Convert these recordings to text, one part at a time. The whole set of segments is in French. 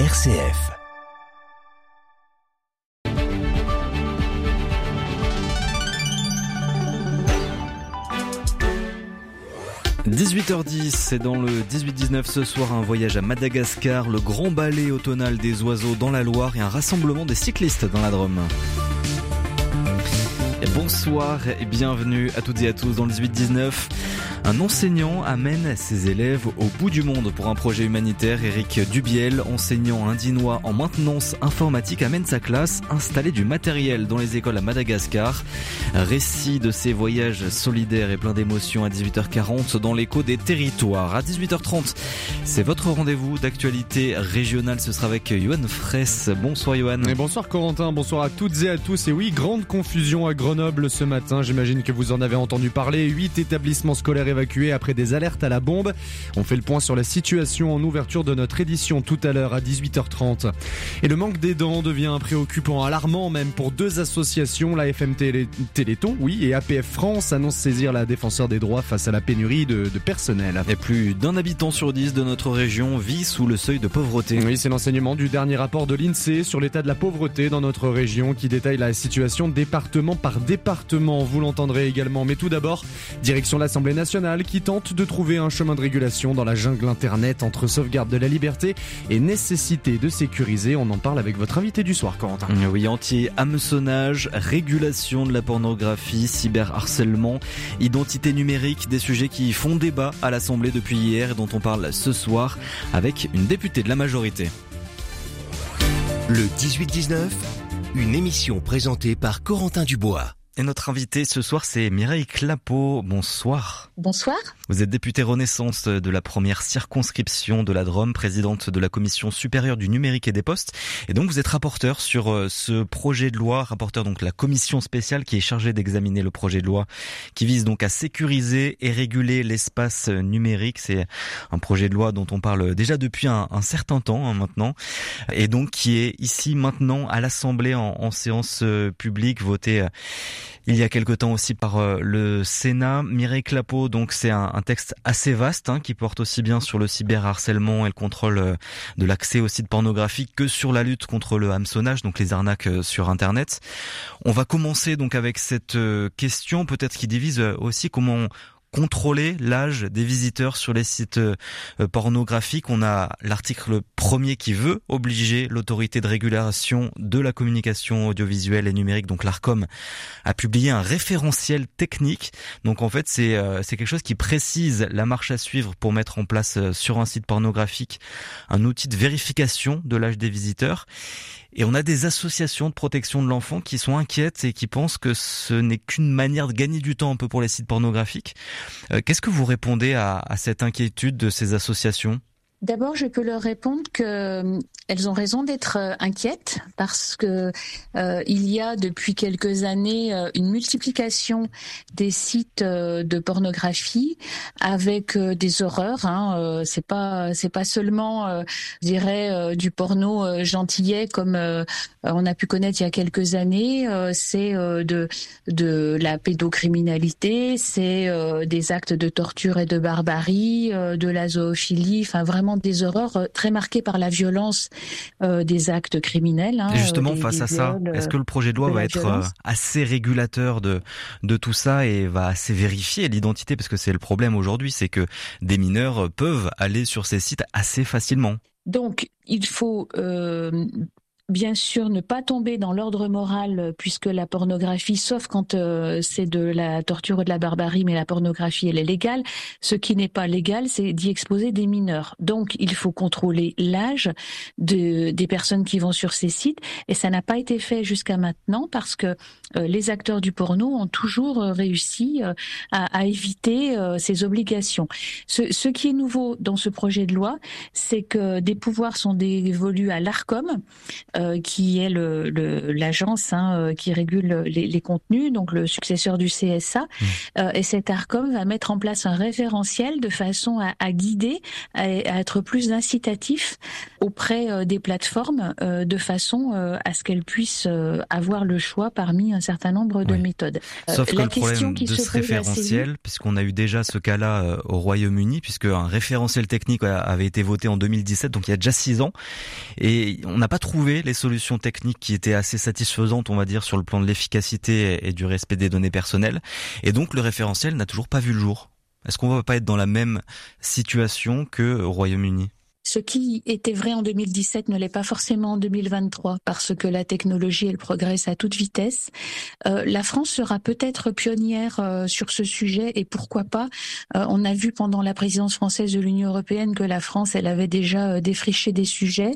RCF. « 18h10, c'est dans le 18-19 ce soir un voyage à Madagascar, le grand ballet automnal des oiseaux dans la Loire et un rassemblement des cyclistes dans la Drôme. bonsoir et bienvenue à toutes et à tous dans le 18-19. Un enseignant amène ses élèves au bout du monde pour un projet humanitaire. Eric Dubiel, enseignant indinois en maintenance informatique, amène sa classe installer du matériel dans les écoles à Madagascar. Récit de ses voyages solidaires et plein d'émotions à 18h40 dans l'écho des territoires. À 18h30, c'est votre rendez-vous d'actualité régionale. Ce sera avec Johan Fraisse. Bonsoir Johan. Et bonsoir Corentin, bonsoir à toutes et à tous. Et oui, grande confusion à Grenoble ce matin. J'imagine que vous en avez entendu parler. Huit établissements scolaires évacués après des alertes à la bombe. On fait le point sur la situation en ouverture de notre édition tout à l'heure à 18h30. Et le manque d'aidants devient préoccupant, alarmant même pour deux associations, la FMT Téléthon, oui, et APF France annonce saisir la défenseur des droits face à la pénurie de, de personnel. Et plus d'un habitant sur dix de notre région vit sous le seuil de pauvreté. Oui, c'est l'enseignement du dernier rapport de l'INSEE sur l'état de la pauvreté dans notre région qui détaille la situation département par département. Vous l'entendrez également. Mais tout d'abord, direction l'Assemblée nationale qui tente de trouver un chemin de régulation dans la jungle Internet entre sauvegarde de la liberté et nécessité de sécuriser. On en parle avec votre invité du soir, Corentin. Oui, anti-hameçonnage, régulation de la pornographie, cyberharcèlement, identité numérique, des sujets qui font débat à l'Assemblée depuis hier et dont on parle ce soir avec une députée de la majorité. Le 18-19, une émission présentée par Corentin Dubois. Et notre invité ce soir, c'est Mireille Clapeau. Bonsoir. Bonsoir. Vous êtes députée Renaissance de la première circonscription de la Drôme, présidente de la commission supérieure du numérique et des postes. Et donc vous êtes rapporteur sur euh, ce projet de loi, rapporteur donc la commission spéciale qui est chargée d'examiner le projet de loi qui vise donc à sécuriser et réguler l'espace numérique. C'est un projet de loi dont on parle déjà depuis un, certain temps hein, maintenant. Et donc qui est ici maintenant à l'Assemblée en, en séance euh, publique, voté euh, il y a quelque temps aussi par euh, le Sénat. Mireille Clapeau, donc c'est un, texte assez vaste hein, qui porte aussi bien sur le cyberharcèlement et le contrôle euh, de l'accès aux sites pornographiques que sur la lutte contre le hameçonnage, donc les arnaques euh, sur Internet. On va commencer donc avec cette question, peut-être qui divise aussi comment contrôler l'âge des visiteurs sur les sites euh, pornographiques. On a l'article premier qui veut obliger l'autorité de régulation de la communication audiovisuelle et numérique, donc l'ARCOM, à publier un référentiel technique. Donc en fait, c'est euh, c'est quelque chose qui précise la marche à suivre pour mettre en place euh, sur un site pornographique un outil de vérification de l'âge des visiteurs. Et on a des associations de protection de l'enfant qui sont inquiètes et qui pensent que ce n'est qu'une manière de gagner du temps un peu pour les sites pornographiques. Euh, qu'est-ce que vous répondez à, à cette inquiétude de ces associations? D'abord, je peux leur répondre que euh, ont raison d'être euh, inquiètes parce que euh, il y a depuis quelques années une multiplication des sites de pornographie avec des horreurs. Hein, c'est pas c'est pas seulement, je dirais, du porno gentillet comme on a pu connaître il y a quelques années. c'est de de la pédocriminalité, c'est des actes de torture et de barbarie, de la zoophilie, enfin vraiment des horreurs euh, très marquées par la violence euh, des actes criminels. Hein, et justement, face à ça, est-ce que le projet de loi va être euh, assez régulateur de, de tout ça et va assez vérifier l'identité? Parce que c'est le problème aujourd'hui, c'est que des mineurs peuvent aller sur ces sites assez facilement. Donc, il faut bien sûr ne pas tomber dans l'ordre moral euh, puisque la pornographie, sauf quand euh, c'est de la torture ou de la barbarie, mais la pornographie elle est légale. Ce qui n'est pas légal, c'est d'y exposer des mineurs. Donc il faut contrôler l'âge de, des personnes qui vont sur ces sites et ça n'a pas été fait jusqu'à maintenant parce que euh, les acteurs du porno ont toujours réussi à, à, éviter ces obligations. Ce, ce, qui est nouveau dans ce projet de loi, c'est que des pouvoirs sont dévolus à l'Arcom qui est l'agence le, hein, qui régule les, les, contenus, donc le successeur du CSA. Mmh. et cet ARCOM va mettre en place un référentiel de façon à, à guider, à, à, être plus incitatif auprès des plateformes, de façon à ce qu'elles puissent avoir le choix parmi un certain nombre de méthodes. Sauf que le problème de ce référentiel, puisqu'on a eu déjà ce cas-là au Royaume-Uni, puisque un référentiel technique avait été voté en 2017, donc il y a déjà six ans, et on n'a pas trouvé les solutions techniques qui étaient assez satisfaisantes, on va dire, sur le plan de l'efficacité et du respect des données personnelles. Et donc le référentiel n'a toujours pas vu le jour. Est-ce qu'on va pas être dans la même situation que au Royaume-Uni? Ce qui était vrai en 2017 ne l'est pas forcément en 2023 parce que la technologie, elle progresse à toute vitesse. Euh, la France sera peut-être pionnière euh, sur ce sujet et pourquoi pas. Euh, on a vu pendant la présidence française de l'Union européenne que la France, elle avait déjà défriché des sujets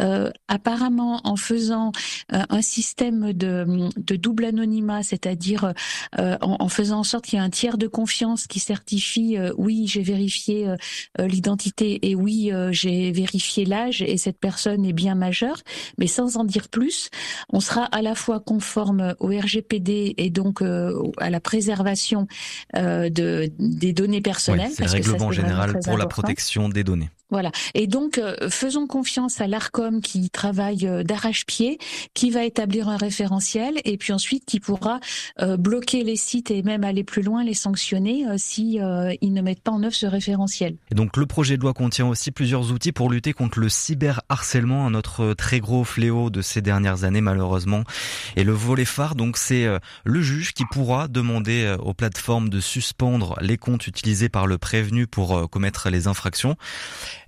euh, apparemment, en faisant euh, un système de, de double anonymat, c'est-à-dire euh, en, en, faisant en sorte qu'il y ait un tiers de confiance qui certifie oui, j'ai vérifié l'identité et oui, j'ai vérifié l'âge et cette personne est bien majeure, mais sans en dire plus, on sera à la fois conforme au RGPD et donc à la préservation de, des données personnelles. c'est le règlement général pour la protection des données. Voilà. Et donc, faisons confiance à l'ARCOM qui travaille euh, d'arrache-pied, qui va établir un référentiel et puis ensuite qui pourra euh, bloquer les sites et même aller plus loin, les sanctionner si ils ne mettent pas en œuvre ce référentiel. Et donc, le projet de loi contient aussi plusieurs outils pour lutter contre le cyberharcèlement, un autre très gros fléau de ces dernières années malheureusement. Et le volet phare, donc, c'est le juge qui pourra demander aux plateformes de suspendre les comptes utilisés par le prévenu pour commettre les infractions.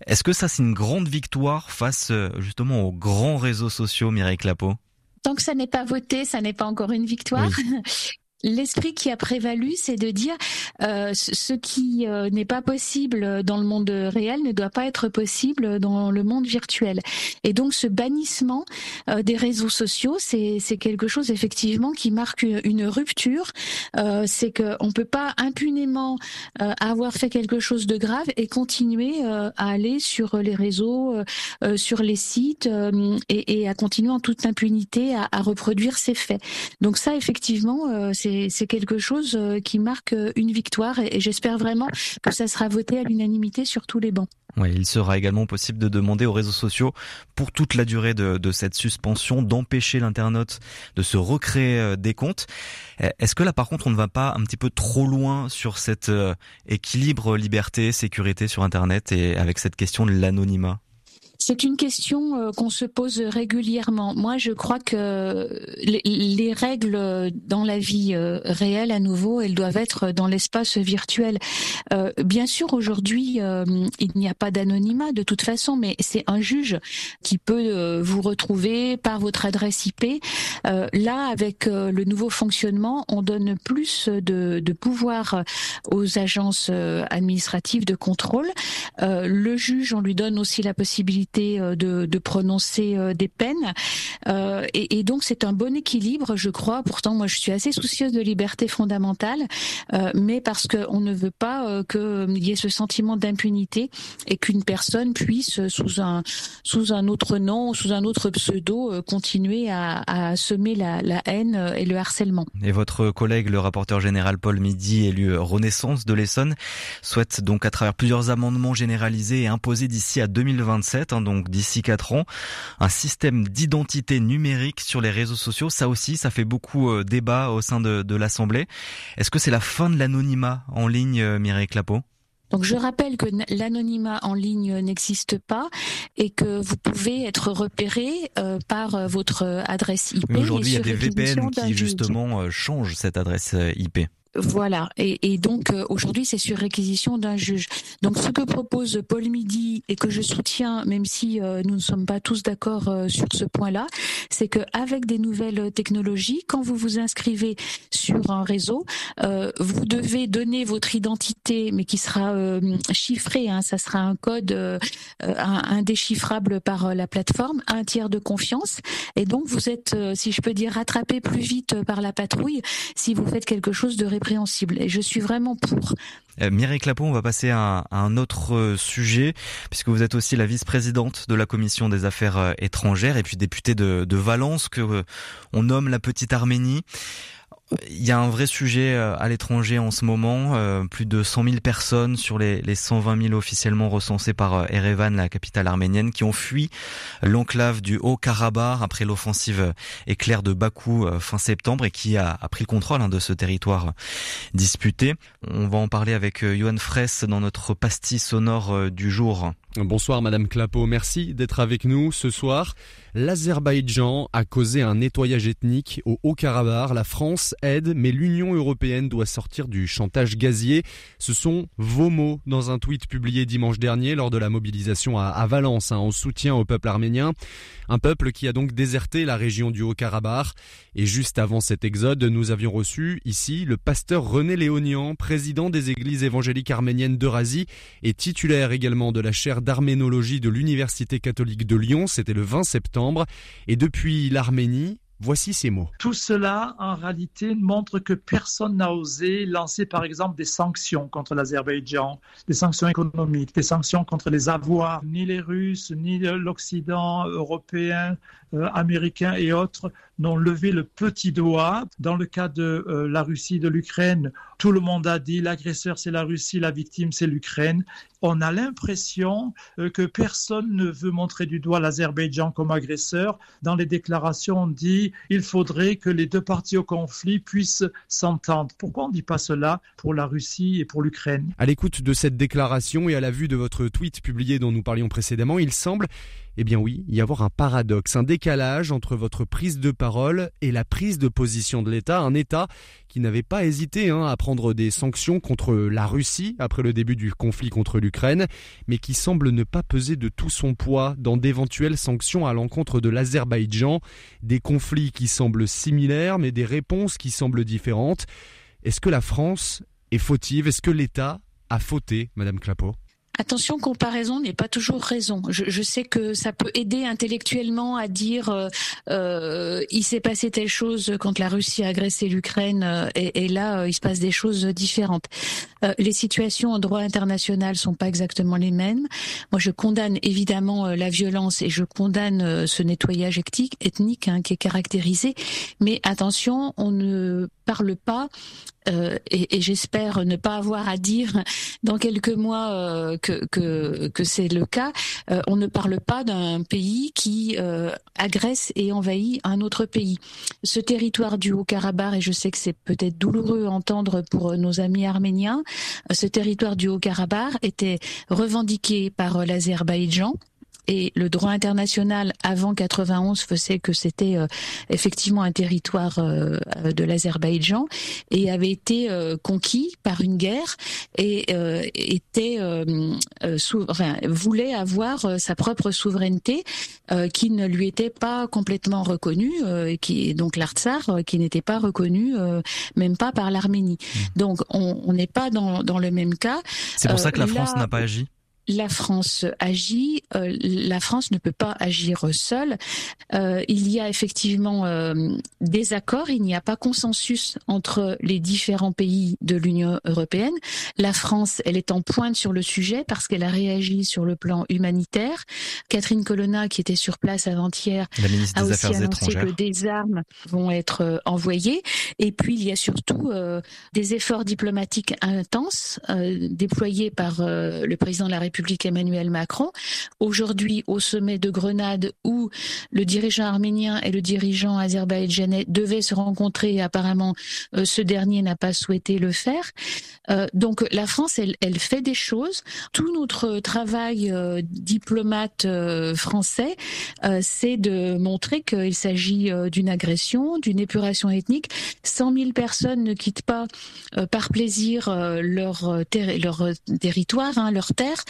Est-ce que ça, c'est une grande victoire face euh, justement aux grands réseaux sociaux, Mireille Clapeau? Tant que ça n'est pas voté, ça n'est pas encore une victoire. L'esprit qui a prévalu, c'est de dire euh, ce qui euh, n'est pas possible dans le monde réel ne doit pas être possible dans le monde virtuel. Et donc ce bannissement euh, des réseaux sociaux, c'est quelque chose effectivement qui marque une, rupture. Euh, c'est qu'on peut pas impunément euh, avoir fait quelque chose de grave et continuer à aller sur les réseaux, sur les sites et, et, à continuer en toute impunité à, à reproduire ces faits. Donc ça, effectivement, c'est c'est quelque chose euh, qui marque euh, une victoire et, j'espère vraiment que ça sera voté à l'unanimité sur tous les bancs. Il sera également possible de demander aux réseaux sociaux, pour toute la durée de, cette suspension, d'empêcher l'internaute de se recréer euh, des comptes. Est-ce que là, par contre, on ne va pas un petit peu trop loin sur cet équilibre liberté, sécurité sur Internet et avec cette question de l'anonymat? C'est une question euh, qu'on se pose régulièrement. Moi, je crois que les, règles dans la vie euh, réelle, à nouveau, elles doivent être dans l'espace virtuel. Euh, bien sûr, aujourd'hui, il n'y a pas d'anonymat de toute façon, mais c'est un juge qui peut vous retrouver par votre adresse IP. là, avec le nouveau fonctionnement, on donne plus de, de pouvoir aux agences administratives de contrôle. le juge, on lui donne aussi la possibilité euh, de, prononcer euh, des peines. Euh, et, donc c'est un bon équilibre, je crois. Pourtant, moi, je suis assez soucieuse de liberté fondamentale, mais parce qu'on ne veut pas qu'il y ait ce sentiment d'impunité et qu'une personne puisse, sous un sous un autre nom, sous un autre pseudo, continuer à, semer la, haine et le harcèlement. Et votre collègue, le rapporteur général Paul Midi, élu Renaissance de l'Essonne, souhaite donc à travers plusieurs amendements généralisés et imposés d'ici à 2027 donc d'ici 4 ans, un système d'identité numérique sur les réseaux sociaux. Ça aussi, ça fait beaucoup euh, débat au sein de, l'Assemblée. Est-ce que c'est la fin de l'anonymat en ligne, euh, Mireille Clapeau? Donc je rappelle que l'anonymat en ligne n'existe pas et que vous pouvez être repéré euh, par votre adresse IP. Aujourd'hui, il y a des VPN qui justement changent cette adresse IP. Voilà. Et, donc euh, aujourd'hui, c'est sur réquisition d'un juge. Donc ce que propose Paul Midi et que je soutiens, même si euh, nous ne sommes pas tous d'accord euh, sur ce point-là, c'est que avec des nouvelles technologies, quand vous vous inscrivez sur un réseau, vous devez donner votre identité, mais qui sera chiffrée. Hein, ça sera un code indéchiffrable par la plateforme, un tiers de confiance. Et donc vous êtes, si je peux dire, rattrapé plus vite par la patrouille si vous faites quelque chose de répréhensible. Et je suis vraiment pour. Euh, Mireille Clapeau, on va passer à, un autre euh, sujet, puisque vous êtes aussi la vice-présidente de la commission des affaires euh, étrangères et puis députée de, de Valence, que on nomme la petite Arménie. Il y a un vrai sujet euh, à l'étranger en ce moment. Euh, plus de 100 000 personnes sur les, les 120 000 officiellement recensés par euh, Erevan, la capitale arménienne, qui ont fui l'enclave du Haut-Karabakh après l'offensive éclair de Bakou fin septembre et qui a, pris le contrôle hein, de ce territoire disputé. On va en parler avec Johan Fraisse dans notre pastille sonore du jour. Bonsoir Madame Clapeau, merci d'être avec nous ce soir. L'Azerbaïdjan a causé un nettoyage ethnique au Haut-Karabakh. La France aide, mais l'Union européenne doit sortir du chantage gazier. Ce sont vos mots dans un tweet publié dimanche dernier lors de la mobilisation à, Valence hein, en soutien au peuple arménien. Un peuple qui a donc déserté la région du Haut-Karabakh. Et juste avant cet exode, nous avions reçu ici le pasteur René Léonian, président des églises évangéliques arméniennes d'Eurasie et titulaire également de la chaire d'arménologie de l'Université catholique de Lyon. C'était le 20 septembre. Et depuis l'Arménie, Voici ces mots. Tout cela, en réalité, montre que personne n'a osé lancer, par exemple, des sanctions contre l'Azerbaïdjan, des sanctions économiques, des sanctions contre les avoirs. Ni les Russes, ni l'Occident européen, euh, américain et autres n'ont levé le petit doigt. Dans le cas de euh, la Russie, de l'Ukraine, tout le monde a dit l'agresseur c'est la Russie, la victime c'est l'Ukraine. On a l'impression euh, que personne ne veut montrer du doigt l'Azerbaïdjan comme agresseur. Dans les déclarations, on dit il faudrait que les deux parties au conflit puissent s'entendre. Pourquoi on ne dit pas cela pour la Russie et pour l'Ukraine? À l'écoute de cette déclaration et à la vue de votre tweet publié dont nous parlions précédemment, il semble eh bien oui, y avoir un paradoxe, un décalage entre votre prise de parole et la prise de position de l'État, un État qui n'avait pas hésité hein, à prendre des sanctions contre la Russie après le début du conflit contre l'Ukraine, mais qui semble ne pas peser de tout son poids dans d'éventuelles sanctions à l'encontre de l'Azerbaïdjan, des conflits qui semblent similaires mais des réponses qui semblent différentes. Est-ce que la France est fautive? Est-ce que l'État a fauté, Madame Clapeau? Attention, comparaison n'est pas toujours raison. Je, sais que ça peut aider intellectuellement à dire euh, euh il s'est passé telle chose quand la Russie a agressé l'Ukraine euh, et, là euh, il se passe des choses différentes. les situations en droit international sont pas exactement les mêmes. Moi, je condamne évidemment la violence et je condamne ce nettoyage ethnique, ethnique hein, qui est caractérisé. Mais attention, on ne parle pas euh, et, j'espère ne pas avoir à dire dans quelques mois euh, que, c'est le cas, euh, on ne parle pas d'un pays qui agresse et envahit un autre pays. Ce territoire du Haut-Karabakh, et je sais que c'est peut-être douloureux à entendre pour nos amis arméniens, ce territoire du Haut-Karabakh était revendiqué par l'Azerbaïdjan et le droit international avant 91 faisait que c'était euh, effectivement un territoire euh, de l'Azerbaïdjan et avait été euh, conquis par une guerre et était enfin, voulait avoir sa propre souveraineté qui ne lui était pas complètement reconnue et qui donc l'Artsar qui n'était pas reconnu même pas par l'Arménie. Mmh. Donc on n'est pas dans, dans le même cas. C'est pour ça que la France n'a pas agi la France agit, euh, la France ne peut pas agir seule. Euh, il y a effectivement euh, des accords, il n'y a pas consensus entre les différents pays de l'Union européenne. La France, elle est en pointe sur le sujet parce qu'elle a réagi sur le plan humanitaire. Catherine Colonna, qui était sur place avant-hier, a aussi annoncé que des armes vont être envoyées. Et puis il y a surtout des efforts diplomatiques intenses déployés par le président de la République Emmanuel Macron. Aujourd'hui, au sommet de Grenade, où le dirigeant arménien et le dirigeant azerbaïdjanais devaient se rencontrer, apparemment, euh, ce dernier n'a pas souhaité le faire. Euh, donc, la France, elle, elle, fait des choses. Tout notre travail euh, diplomate français, c'est de montrer qu'il s'agit d'une agression, d'une épuration ethnique. 100 000 personnes ne quittent pas par plaisir leur, leur territoire, hein, leur terre.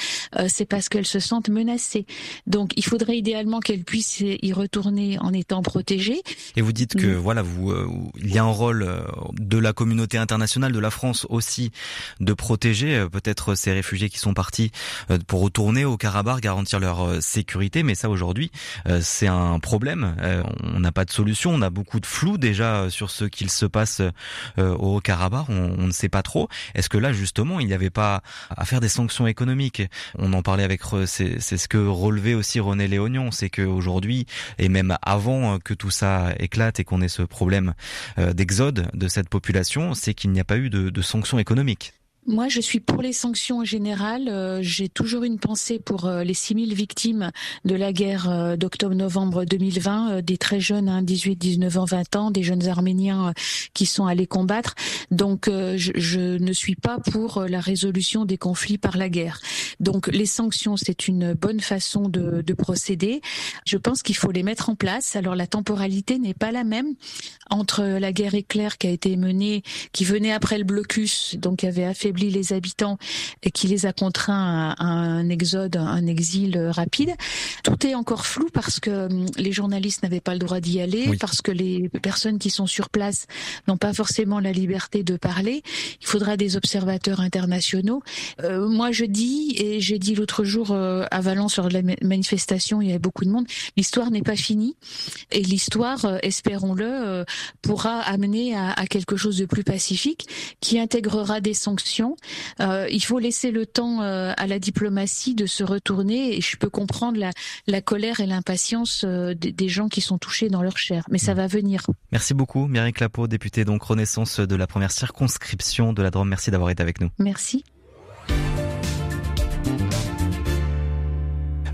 C'est parce qu'elles se sentent menacées. Donc il faudrait idéalement qu'elles puissent y retourner en étant protégées. Et vous dites que mm. voilà, vous, il y a un rôle de la communauté internationale, de la France aussi, de protéger peut-être ces réfugiés qui sont partis pour retourner au Karabakh, garantir leur sécurité. Mais ça aujourd'hui, c'est un problème. On n'a pas de solution. On a beaucoup de flou déjà sur ce qu'il se passe au Karabakh. On, ne sait pas trop. Est-ce que là justement, il n'y avait pas à faire des sanctions économiques? On en parlait avec c'est ce que relevait aussi René Léonion, c'est qu'aujourd'hui et même avant que tout ça éclate et qu'on ait ce problème d'exode de cette population, c'est qu'il n'y a pas eu de sanctions économiques. Moi, je suis pour les sanctions en général. Euh, j'ai toujours une pensée pour euh, les 6000 victimes de la guerre euh, d'octobre-novembre 2020, des très jeunes, hein, 18, 19 ans, 20 ans, des jeunes Arméniens qui sont allés combattre. Donc, je, je, ne suis pas pour la résolution des conflits par la guerre. Donc, les sanctions, c'est une bonne façon de, de procéder. Je pense qu'il faut les mettre en place. Alors, la temporalité n'est pas la même entre la guerre éclair qui a été menée, qui venait après le blocus, donc qui avait affaibli les habitants et qui les a contraints à, un exode, un exil rapide. Tout est encore flou parce que hum, les journalistes n'avaient pas le droit d'y aller, parce que les personnes qui sont sur place n'ont pas forcément la liberté de parler. Il faudra des observateurs internationaux. Euh, moi, je dis, et j'ai dit l'autre jour euh, à Valence sur la manifestation, il y avait beaucoup de monde, l'histoire n'est pas finie. Et l'histoire, euh, espérons-le, pourra amener à, à quelque chose de plus pacifique qui intégrera des sanctions euh, il faut laisser le temps euh, à la diplomatie de se retourner et je peux comprendre la, colère et l'impatience euh, des, gens qui sont touchés dans leur chair. Mais ça mm. va venir. Merci beaucoup, Mireille Clapeau, députée donc Renaissance de la première circonscription de la Drôme. Merci d'avoir été avec nous. Merci.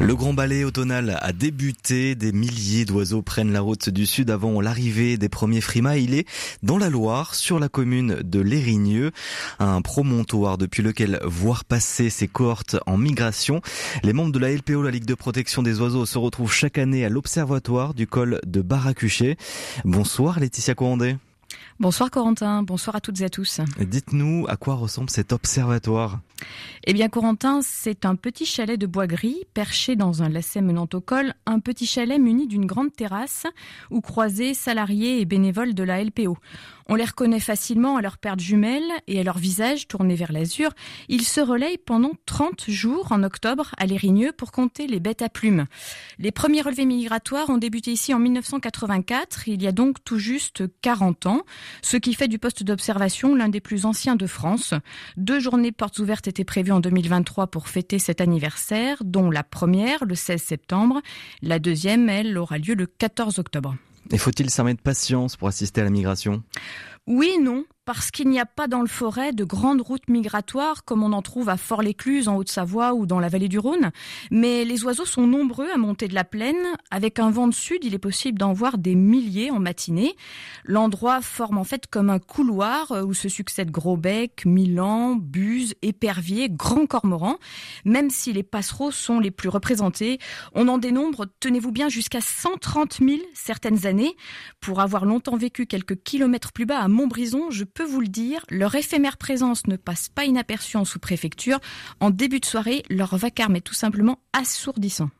Le grand balai automnal a débuté. Des milliers d'oiseaux prennent la route du sud avant l'arrivée des premiers frimas. Il est dans la Loire, sur la commune de Lérigneux, un promontoire depuis lequel voir passer ces cohortes en migration. Les membres de la LPO, la Ligue de protection des oiseaux, se retrouvent chaque année à l'observatoire du col de Baracuchet. Bonsoir Laetitia Courandé. Bonsoir Corentin, bonsoir à toutes et à tous. Dites-nous à quoi ressemble cet observatoire? Eh bien Corentin, c'est un petit chalet de bois gris perché dans un lacet menant au col, un petit chalet muni d'une grande terrasse où croisés salariés et bénévoles de la LPO. On les reconnaît facilement à leur paire jumelles et à leur visage tourné vers l'azur. Ils se relayent pendant 30 jours en octobre à Lérigneux pour compter les bêtes à plumes. Les premiers relevés migratoires ont débuté ici en 1984, il y a donc tout juste 40 ans, ce qui fait du poste d'observation l'un des plus anciens de France. Deux journées portes ouvertes étaient prévues en 2023 pour fêter cet anniversaire, dont la première le 16 septembre, la deuxième, elle, aura lieu le 14 octobre. Et faut-il s'armer de patience pour assister à la migration? Oui, non parce qu'il n'y a pas dans le forêt de grandes routes migratoires comme on en trouve à Fort-l'Écluse en Haute-Savoie ou dans la vallée du Rhône, mais les oiseaux sont nombreux à monter de la plaine. Avec un vent de sud, il est possible d'en voir des milliers en matinée. L'endroit forme en fait comme un couloir où se succèdent gros becs, milans, buses, éperviers, grands cormorans. Même si les passereaux sont les plus représentés, on en dénombre, tenez-vous bien, jusqu'à 130 000 certaines années. Pour avoir longtemps vécu quelques kilomètres plus bas à Montbrison, je peux vous le dire, leur éphémère présence ne passe pas inaperçue en sous-préfecture. En début de soirée, leur vacarme est tout simplement assourdissant.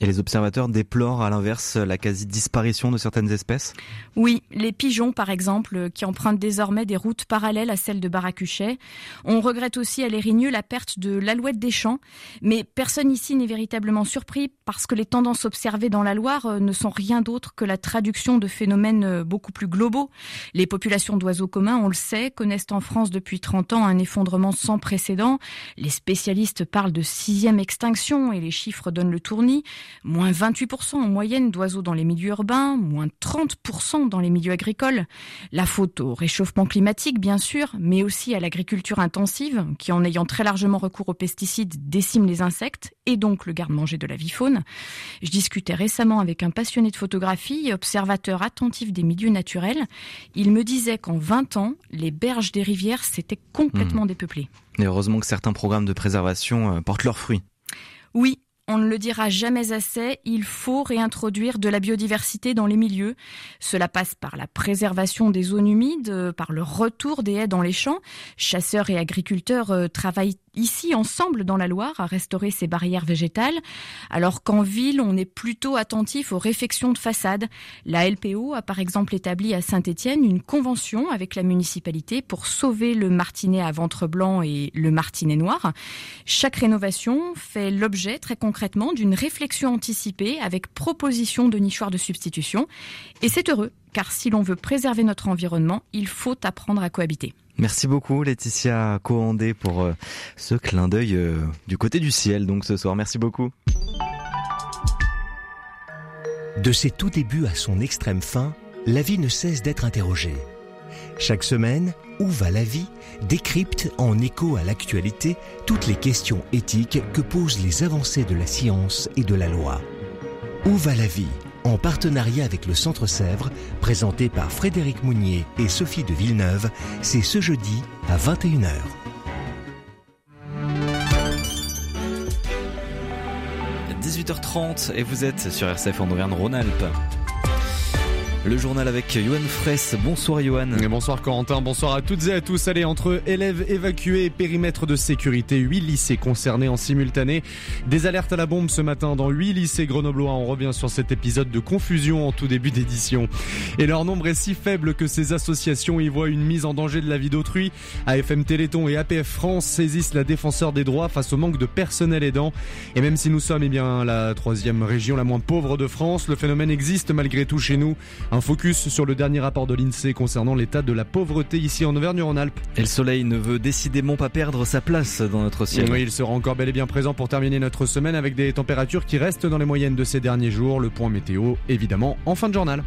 Et les observateurs déplorent à l'inverse la quasi-disparition de certaines espèces? Oui, les pigeons par exemple, qui empruntent désormais des routes parallèles à celles de Baracuchet. On regrette aussi à Lérigneux la perte de l'alouette des champs, mais personne ici n'est véritablement surpris parce que les tendances observées dans la Loire euh, ne sont rien d'autre que la traduction de phénomènes euh, beaucoup plus globaux. Les populations d'oiseaux communs, on le sait, connaissent en France depuis 30 ans un effondrement sans précédent. Les spécialistes parlent de sixième extinction et les chiffres donnent le tournis moins 28% en moyenne d'oiseaux dans les milieux urbains, moins 30% dans les milieux agricoles. La faute au réchauffement climatique, bien sûr, mais aussi à l'agriculture intensive, qui en ayant très largement recours aux pesticides décime les insectes et donc le garde-manger de la vie faune. Je discutais récemment avec un passionné de photographie et observateur attentif des milieux naturels. Il me disait qu'en 20 ans, les berges des rivières s'étaient complètement mmh. dépeuplées. Et heureusement que certains programmes de préservation euh, portent leurs fruits. Oui, on ne le dira jamais assez, il faut réintroduire de la biodiversité dans les milieux. Cela passe par la préservation des zones humides, par le retour des haies dans les champs. Chasseurs et agriculteurs euh, travaillent ici ensemble dans la Loire à restaurer ces barrières végétales, alors qu'en ville, on est plutôt attentif aux réfections de façade. La LPO a par exemple établi à Saint-Étienne une convention avec la municipalité pour sauver le martinet à ventre blanc et le martinet noir. Chaque rénovation fait l'objet très concrètement d'une réflexion anticipée avec proposition de nichoirs de substitution. Et c'est heureux, car si l'on veut préserver notre environnement, il faut apprendre à cohabiter. Merci beaucoup Laetitia Coandé pour euh, ce clin d'œil euh, du côté du ciel donc ce soir. Merci beaucoup. De ses tout débuts à son extrême fin, la vie ne cesse d'être interrogée. Chaque semaine, Où va la vie décrypte en écho à l'actualité toutes les questions éthiques que posent les avancées de la science et de la loi. Où va la vie en partenariat avec le Centre Sèvres, présenté par Frédéric Mounier et Sophie de Villeneuve, c'est ce jeudi à 21h. – 18h30 et vous êtes sur RCF en Auvergne-Rhône-Alpes. Le journal avec Johan Fraisse. Bonsoir Johan. Et bonsoir Corentin, bonsoir à toutes et à tous. Allez, entre élèves évacués et périmètre de sécurité, 8 lycées concernés en simultané. Des alertes à la bombe ce matin dans 8 lycées grenoblois. On revient sur cet épisode de confusion en tout début d'édition. Et leur nombre est si faible que ces associations y voient une mise en danger de la vie d'autrui. AFM Téléthon et APF France saisissent la défenseur des droits face au manque de personnel aidant. Et même si nous sommes eh bien, la troisième région la moins pauvre de France, le phénomène existe malgré tout chez nous. Un focus sur le dernier rapport de l'INSEE concernant l'état de la pauvreté ici en Auvergne-Rhône-Alpes. Et le soleil ne veut décidément pas perdre sa place dans notre ciel. Oui, il sera encore bel et bien présent pour terminer notre semaine avec des températures qui restent dans les moyennes de ces derniers jours. Le point météo, évidemment, en fin de journal.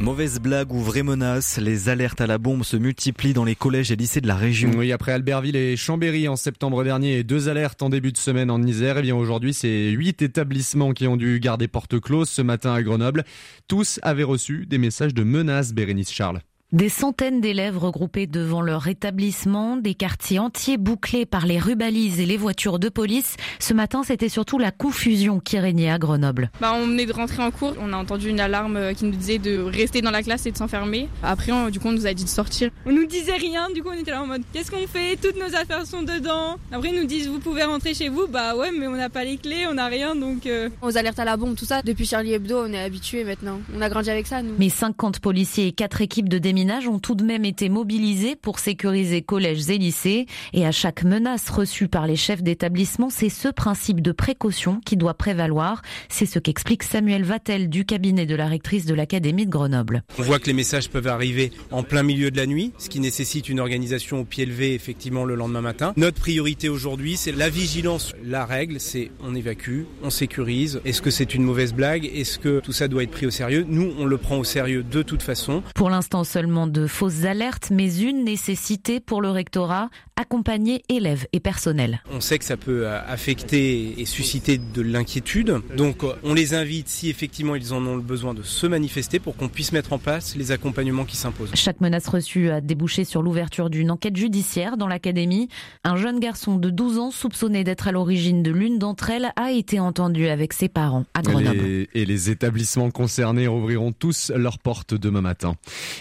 Mauvaise blague ou vraie menace, les alertes à la bombe se multiplient dans les collèges et lycées de la région. Oui, après Albertville et Chambéry en septembre dernier et deux alertes en début de semaine en Isère, eh bien aujourd'hui c'est huit établissements qui ont dû garder porte close ce matin à Grenoble. Tous avaient reçu des messages de menaces, Bérénice Charles. Des centaines d'élèves regroupés devant leur établissement, des quartiers entiers bouclés par les rubalises et les voitures de police. Ce matin, c'était surtout la confusion qui régnait à Grenoble. Bah, on venait de rentrer en cours, on a entendu une alarme euh, qui nous disait de rester dans la classe et de s'enfermer. Après, on, du coup, on nous a dit de sortir. On nous disait rien, du coup, on était là en mode qu'est-ce qu'on fait? Toutes nos affaires sont dedans. Après, ils nous disent vous pouvez rentrer chez vous. Bah ouais, mais on n'a pas les clés, on n'a rien donc. Euh... Aux alertes à la bombe, tout ça. Depuis Charlie Hebdo, on est habitué maintenant. On a grandi avec ça, nous. Mais 50 policiers et 4 équipes de déminage ont tout de même été mobilisés pour sécuriser collèges et lycées. Et à chaque menace reçue par les chefs d'établissement, c'est ce principe de précaution qui doit prévaloir. C'est ce qu'explique Samuel Vatel du cabinet de la rectrice de l'Académie de Grenoble. On voit que les messages peuvent arriver en plein milieu de la nuit, ce qui nécessite une organisation au pied levé effectivement le lendemain matin. Notre priorité aujourd'hui, c'est la vigilance. La règle, c'est on évacue, on sécurise. Est-ce que c'est une mauvaise blague? Est-ce que tout ça doit être pris au sérieux? Nous, on le prend au sérieux de toute façon. Pour l'instant, seulement de fausses alertes, mais une nécessité pour le rectorat, accompagner élèves et personnel. On sait que ça peut euh, affecter et susciter de l'inquiétude, donc euh, on les invite, si effectivement ils en ont le besoin, de se manifester pour qu'on puisse mettre en place les accompagnements qui s'imposent. Chaque menace reçue a débouché sur l'ouverture d'une enquête judiciaire dans l'académie. Un jeune garçon de 12 ans soupçonné d'être à l'origine de l'une d'entre elles a été entendu avec ses parents à Grenoble. Et les, et les établissements concernés rouvriront tous leurs portes demain matin.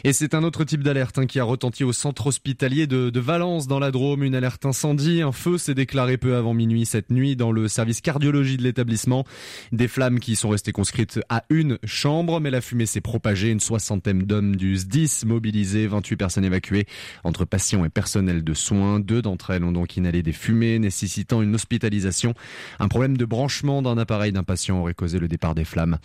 Et c'est un autre type d'alerte hein, qui a retenti au centre hospitalier de, de, Valence dans la Drôme. Une alerte incendie. Un feu s'est déclaré peu avant minuit cette nuit dans le service cardiologie de l'établissement. Des flammes qui sont restées conscrites à une chambre, mais la fumée s'est propagée. Une soixantaine d'hommes du SDIS mobilisés, 28 personnes évacuées entre patients et personnel de soins. Deux d'entre elles ont donc inhalé des fumées nécessitant une hospitalisation. Un problème de branchement d'un appareil d'un patient aurait causé le départ des flammes.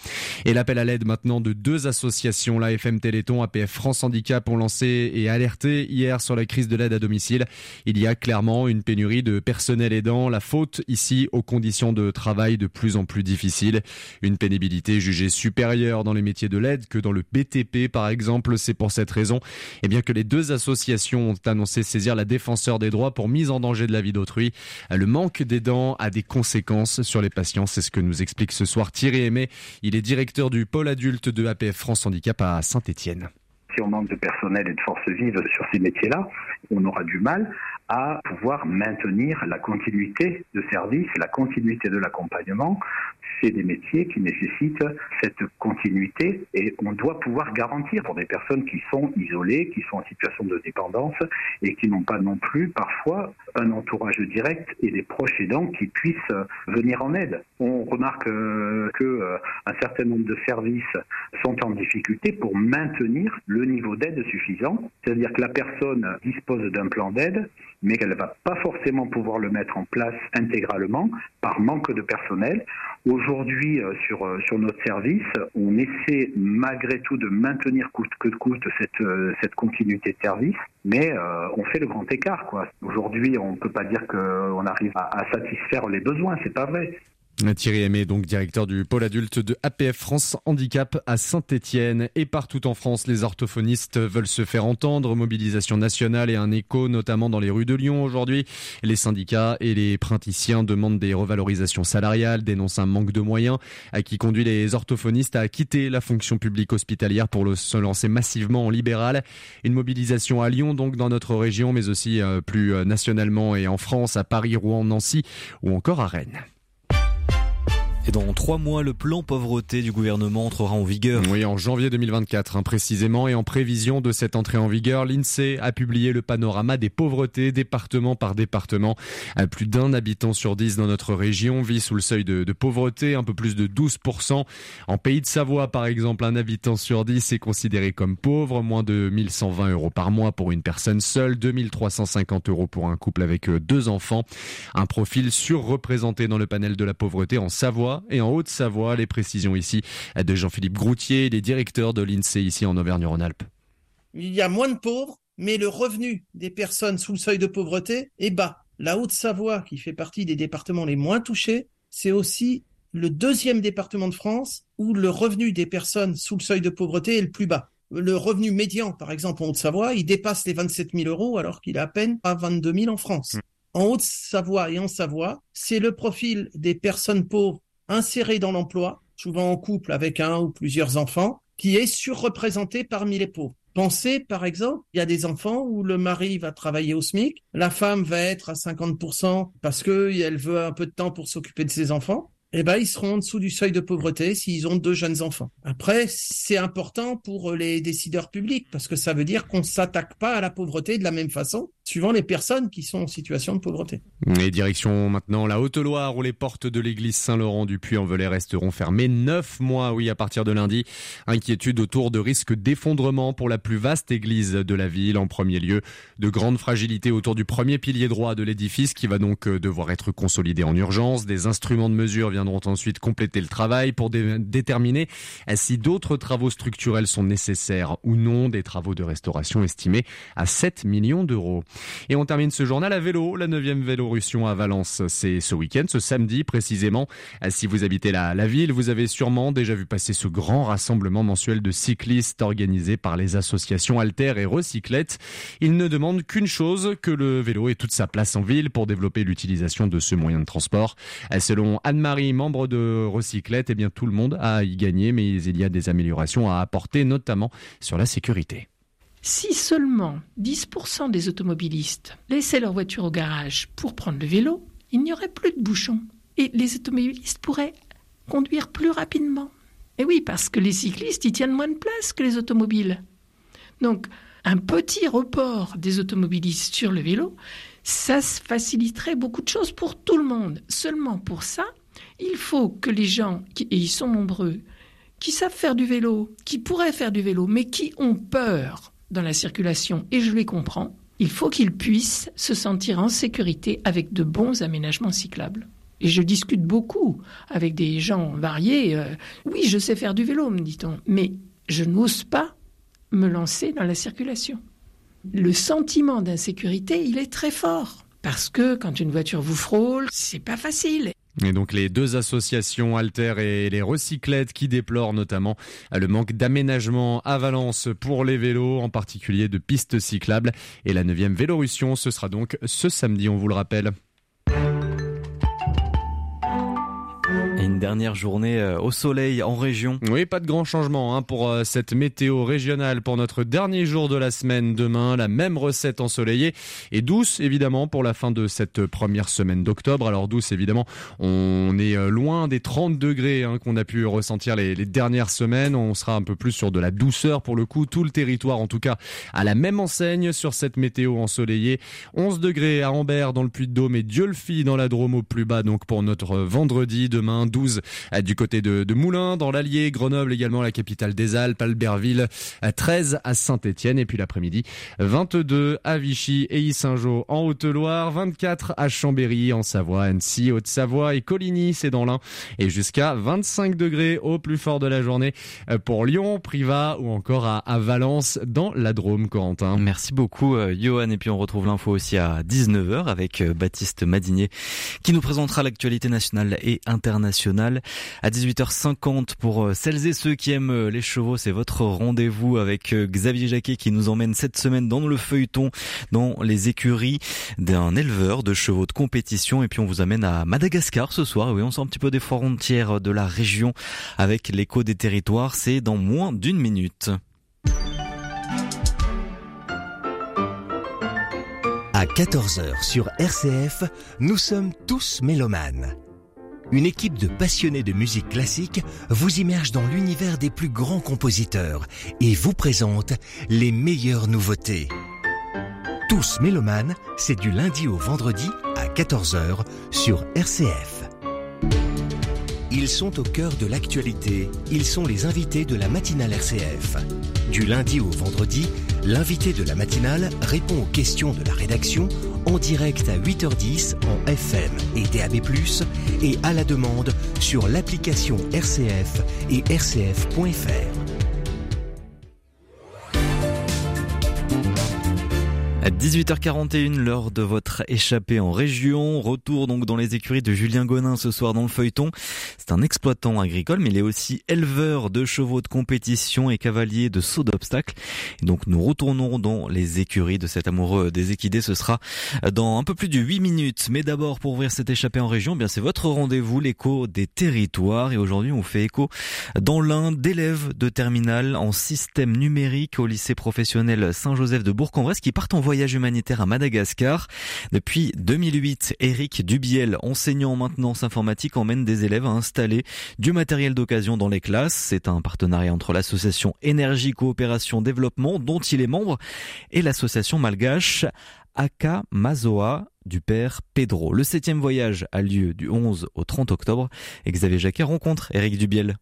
Et l'appel à l'aide maintenant de deux associations, l'AFM Téléthon, APF France Handicap, ont lancé et alerté hier sur la crise de l'aide à domicile. Il y a clairement une pénurie de personnel aidant. La faute ici aux conditions de travail de plus en plus difficiles. Une pénibilité jugée supérieure dans les métiers de l'aide que dans le BTP par exemple. C'est pour cette raison eh bien, que les deux associations ont annoncé saisir la défenseur des droits pour mise en danger de la vie d'autrui. Le manque d'aidants a des conséquences sur les patients. C'est ce que nous explique ce soir Thierry Aimé. Il est directeur du pôle adulte de APF France Handicap à Saint-Etienne si on manque de personnel et de forces vives sur ces métiers-là, on aura du mal à pouvoir maintenir la continuité de service, la continuité de l'accompagnement c'est des métiers qui nécessitent cette continuité et on doit pouvoir garantir pour des personnes qui sont isolées, qui sont en situation de dépendance et qui n'ont pas non plus parfois un entourage direct et des proches aidants qui puissent venir en aide. On remarque euh, que euh, un certain nombre de services sont en difficulté pour maintenir le niveau d'aide suffisant, c'est-à-dire que la personne dispose d'un plan d'aide, mais qu'elle ne va pas forcément pouvoir le mettre en place intégralement par manque de personnel. Aujourd'hui, euh, sur, euh, sur notre service, on essaie malgré tout de maintenir coûte que coûte cette, euh, cette continuité de service, mais on fait le grand écart. Aujourd'hui, on ne peut pas dire qu'on arrive à, à satisfaire les besoins, c'est pas vrai. Thierry Aimé, donc directeur du pôle adulte de APF France Handicap à Saint-Étienne. Et partout en France, les orthophonistes veulent se faire entendre. Mobilisation nationale et un écho, notamment dans les rues de Lyon aujourd'hui. Les syndicats et les praticiens demandent des revalorisations salariales, dénoncent un manque de moyens, à qui conduit les orthophonistes à quitter la fonction publique hospitalière pour se lancer massivement en libéral. Une mobilisation à Lyon, donc dans notre région, mais aussi euh, plus euh, nationalement et en France, à Paris, Rouen, Nancy ou encore à Rennes. Et dans trois mois, le plan pauvreté du gouvernement entrera en vigueur. Oui, en janvier 2024, hein, précisément. Et en prévision de cette entrée en vigueur, l'INSEE a publié le panorama des pauvretés, département par département. Euh, plus d'un habitant sur dix dans notre région vit sous le seuil de, de, pauvreté, un peu plus de 12%. En Pays de Savoie, par exemple, un habitant sur dix est considéré comme pauvre, moins de 1120 euros par mois pour une personne seule, 2350 euros pour un couple avec euh, deux enfants. Un profil surreprésenté dans le panel de la pauvreté en Savoie et en Haute-Savoie. Les précisions ici de Jean-Philippe Groutier, les directeurs de l'INSEE ici en Auvergne-Rhône-Alpes. Il y a moins de pauvres, mais le revenu des personnes sous le seuil de pauvreté est bas. La Haute-Savoie, qui fait partie des départements les moins touchés, c'est aussi le deuxième département de France où le revenu des personnes sous le seuil de pauvreté est le plus bas. Le revenu médian, par exemple, en Haute-Savoie, il dépasse les 27 000 euros alors qu'il est à peine à 22 000 en France. Mmh. En Haute-Savoie et en Savoie, c'est le profil des personnes pauvres inséré dans l'emploi, souvent en couple avec un ou plusieurs enfants, qui est surreprésenté parmi les pauvres. Pensez, par exemple, il y a des enfants où le mari va travailler au SMIC, la femme va être à 50% parce qu'elle veut un peu de temps pour s'occuper de ses enfants eh ben, ils seront en dessous du seuil de pauvreté s'ils ont deux jeunes enfants. Après, c'est important pour les décideurs publics parce que ça veut dire qu'on s'attaque pas à la pauvreté de la même façon suivant les personnes qui sont en situation de pauvreté. Et direction maintenant la Haute-Loire où les portes de l'église Saint-Laurent du Puy-en-Velay resteront fermées neuf mois, oui, à partir de lundi. Inquiétude autour de risques d'effondrement pour la plus vaste église de la ville. En premier lieu, de grandes fragilités autour du premier pilier droit de l'édifice qui va donc euh, devoir être consolidé en urgence. Des instruments de mesure viendront ensuite compléter le travail pour déterminer si d'autres travaux structurels sont nécessaires ou non, des travaux de restauration estimés à 7 millions d'euros. Et on termine ce journal à vélo, la 9e Vélorussion à Valence. C'est ce week-end, ce samedi précisément. Si vous habitez la, la ville, vous avez sûrement déjà vu passer ce grand rassemblement mensuel de cyclistes organisé par les associations Alter et Recyclette. Ils ne demandent qu'une chose, que le vélo ait toute sa place en ville pour développer l'utilisation de ce moyen de transport. Selon Anne-Marie membres de Recyclette, eh bien tout le monde a y gagné, mais il y a des améliorations à apporter, notamment sur la sécurité. Si seulement 10% des automobilistes laissaient leur voiture au garage pour prendre le vélo, il n'y aurait plus de bouchons. Et les automobilistes pourraient conduire plus rapidement. Et oui, parce que les cyclistes, y tiennent moins de place que les automobiles. Donc, un petit report des automobilistes sur le vélo, ça faciliterait beaucoup de choses pour tout le monde. Seulement pour ça, il faut que les gens, et ils sont nombreux, qui savent faire du vélo, qui pourraient faire du vélo, mais qui ont peur dans la circulation, et je les comprends, il faut qu'ils puissent se sentir en sécurité avec de bons aménagements cyclables. Et je discute beaucoup avec des gens variés. Euh, oui, je sais faire du vélo, me dit-on, mais je n'ose pas me lancer dans la circulation. Le sentiment d'insécurité, il est très fort. Parce que quand une voiture vous frôle, c'est pas facile. Et donc les deux associations Alter et les Recyclettes qui déplorent notamment le manque d'aménagement à Valence pour les vélos, en particulier de pistes cyclables. Et la 9e Vélorussion, ce sera donc ce samedi, on vous le rappelle. Et une dernière journée euh, au soleil en région. Oui, pas de grand changement hein, pour euh, cette météo régionale pour notre dernier jour de la semaine. Demain, la même recette ensoleillée et douce, évidemment, pour la fin de cette première semaine d'octobre. Alors douce, évidemment, on est euh, loin des 30 degrés hein, qu'on a pu ressentir les, les, dernières semaines. On sera un peu plus sur de la douceur pour le coup. Tout le territoire, en tout cas, à la même enseigne sur cette météo ensoleillée. 11 degrés à Ambert dans le Puy-de-Dôme et Dieulfi dans la Drôme au plus bas. Donc pour notre vendredi demain 12 euh, du côté de, de Moulins, dans l'Allier, Grenoble également, la capitale des Alpes, Albertville, 13 euh, à Saint-Étienne. Et puis l'après-midi 22 à Vichy et Saint-Jean en Haute-Loire, 24 à Chambéry en Savoie, Annecy, Haute-Savoie et Coligny, c'est dans l'Ain. Et jusqu'à 25 degrés au plus fort de la journée euh, pour Lyon, Privas ou encore à, à Valence dans la Drôme, Corentin. Merci beaucoup Johan. Et puis on retrouve l'info aussi à 19h avec Baptiste Madinier qui nous présentera l'actualité nationale et internationale à 18h50 pour euh, celles et ceux qui aiment euh, les chevaux. C'est votre rendez-vous avec euh, Xavier Jacquet qui nous emmène cette semaine dans le feuilleton, dans les écuries d'un éleveur de chevaux de compétition. Et puis on vous amène à Madagascar ce soir. Oui, on sort un petit peu des frontières de la région avec l'écho des territoires. C'est dans moins d'une minute. À 14h sur RCF, nous sommes tous mélomanes une équipe de passionnés de musique classique vous immerge dans l'univers des plus grands compositeurs et vous présente les meilleures nouveautés. Tous mélomanes, c'est du lundi au vendredi à 14h sur RCF. Ils sont au cœur de l'actualité, ils sont les invités de la matinale RCF. Du lundi au vendredi, l'invité de la matinale répond aux questions de la rédaction en direct à 8h10 en FM et DAB+, et à la demande sur l'application RCF et rcf.fr. 18h41, l'heure de votre échappée en région. Retour donc dans les écuries de Julien Gonin ce soir dans le feuilleton. C'est un exploitant agricole, mais il est aussi éleveur de chevaux de compétition et cavalier de saut d'obstacles. Donc nous retournons dans les écuries de cet amoureux des équidés. Ce sera dans un peu plus de 8 minutes. Mais d'abord, pour ouvrir cette échappée en région, eh bien c'est votre rendez-vous, l'écho des territoires. Et aujourd'hui, on fait écho dans l'un d'élèves de terminale en système numérique au lycée professionnel Saint-Joseph de Bourg-en-Bresse qui partent en voyage humanitaire à Madagascar. Depuis 2008, Eric Dubiel, enseignant en maintenance informatique, emmène des élèves à installer du matériel d'occasion dans les classes. C'est un partenariat entre l'association Énergie Coopération Développement, dont il est membre, et l'association malgache Aka Mazoa du père Pedro. Le septième voyage a lieu du 11 au 30 octobre et Xavier Jacquet rencontre Eric Dubiel.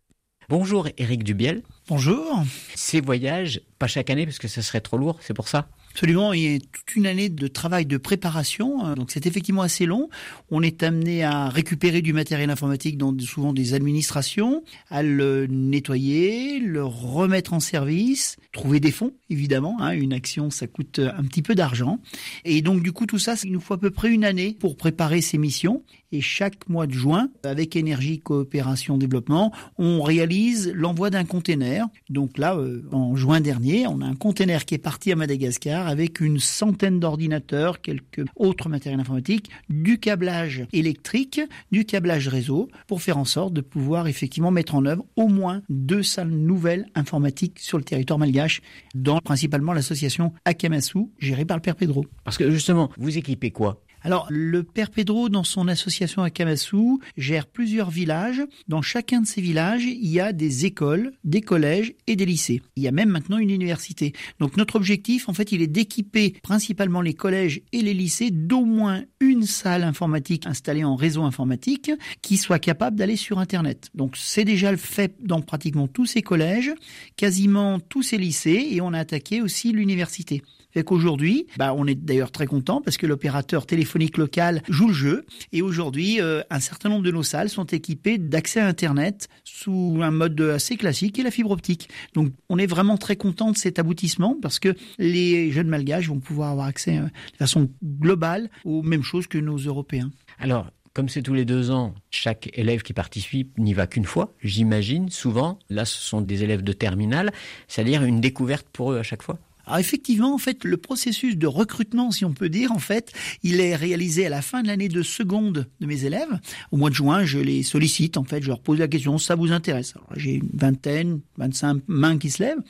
Bonjour Eric Dubiel. Bonjour. Ces voyages, pas chaque année parce que ce serait trop lourd, c'est pour ça Absolument, il y a toute une année de travail de préparation, hein. donc c'est effectivement assez long. On est amené à récupérer du matériel informatique dans souvent des administrations, à le nettoyer, le remettre en service, trouver des fonds, évidemment. Hein. Une action, ça coûte un petit peu d'argent. Et donc du coup, tout ça, il nous faut à peu près une année pour préparer ces missions. Et chaque mois de juin, avec Énergie Coopération Développement, on réalise l'envoi d'un container. Donc là, euh, en juin dernier, on a un container qui est parti à Madagascar avec une centaine d'ordinateurs, quelques autres matériels informatiques, du câblage électrique, du câblage réseau, pour faire en sorte de pouvoir effectivement mettre en œuvre au moins deux salles nouvelles informatiques sur le territoire malgache, dans principalement l'association Akamasu, gérée par le Père Pedro. Parce que justement, vous équipez quoi? Alors, le Père Pedro, dans son association à Kamasu, gère plusieurs villages. Dans chacun de ces villages, il y a des écoles, des collèges et des lycées. Il y a même maintenant une université. Donc, notre objectif, en fait, il est d'équiper principalement les collèges et les lycées d'au moins une salle informatique installée en réseau informatique qui soit capable d'aller sur Internet. Donc, c'est déjà le fait dans pratiquement tous ces collèges, quasiment tous ces lycées, et on a attaqué aussi l'université. Fait qu'aujourd'hui, bah, on est d'ailleurs très content parce que l'opérateur téléphonique local joue le jeu. Et aujourd'hui, euh, un certain nombre de nos salles sont équipées d'accès à Internet sous un mode assez classique et la fibre optique. Donc, on est vraiment très content de cet aboutissement parce que les jeunes malgaches vont pouvoir avoir accès euh, de façon globale aux mêmes choses que nos Européens. Alors, comme c'est tous les deux ans, chaque élève qui participe n'y va qu'une fois, j'imagine, souvent. Là, ce sont des élèves de terminale, c'est-à-dire une découverte pour eux à chaque fois? Alors effectivement, en fait, le processus de recrutement, si on peut dire, en fait, il est réalisé à la fin de l'année de seconde de mes élèves. Au mois de juin, je les sollicite, en fait, je leur pose la question, ça vous intéresse? J'ai une vingtaine, 25 mains qui se lèvent.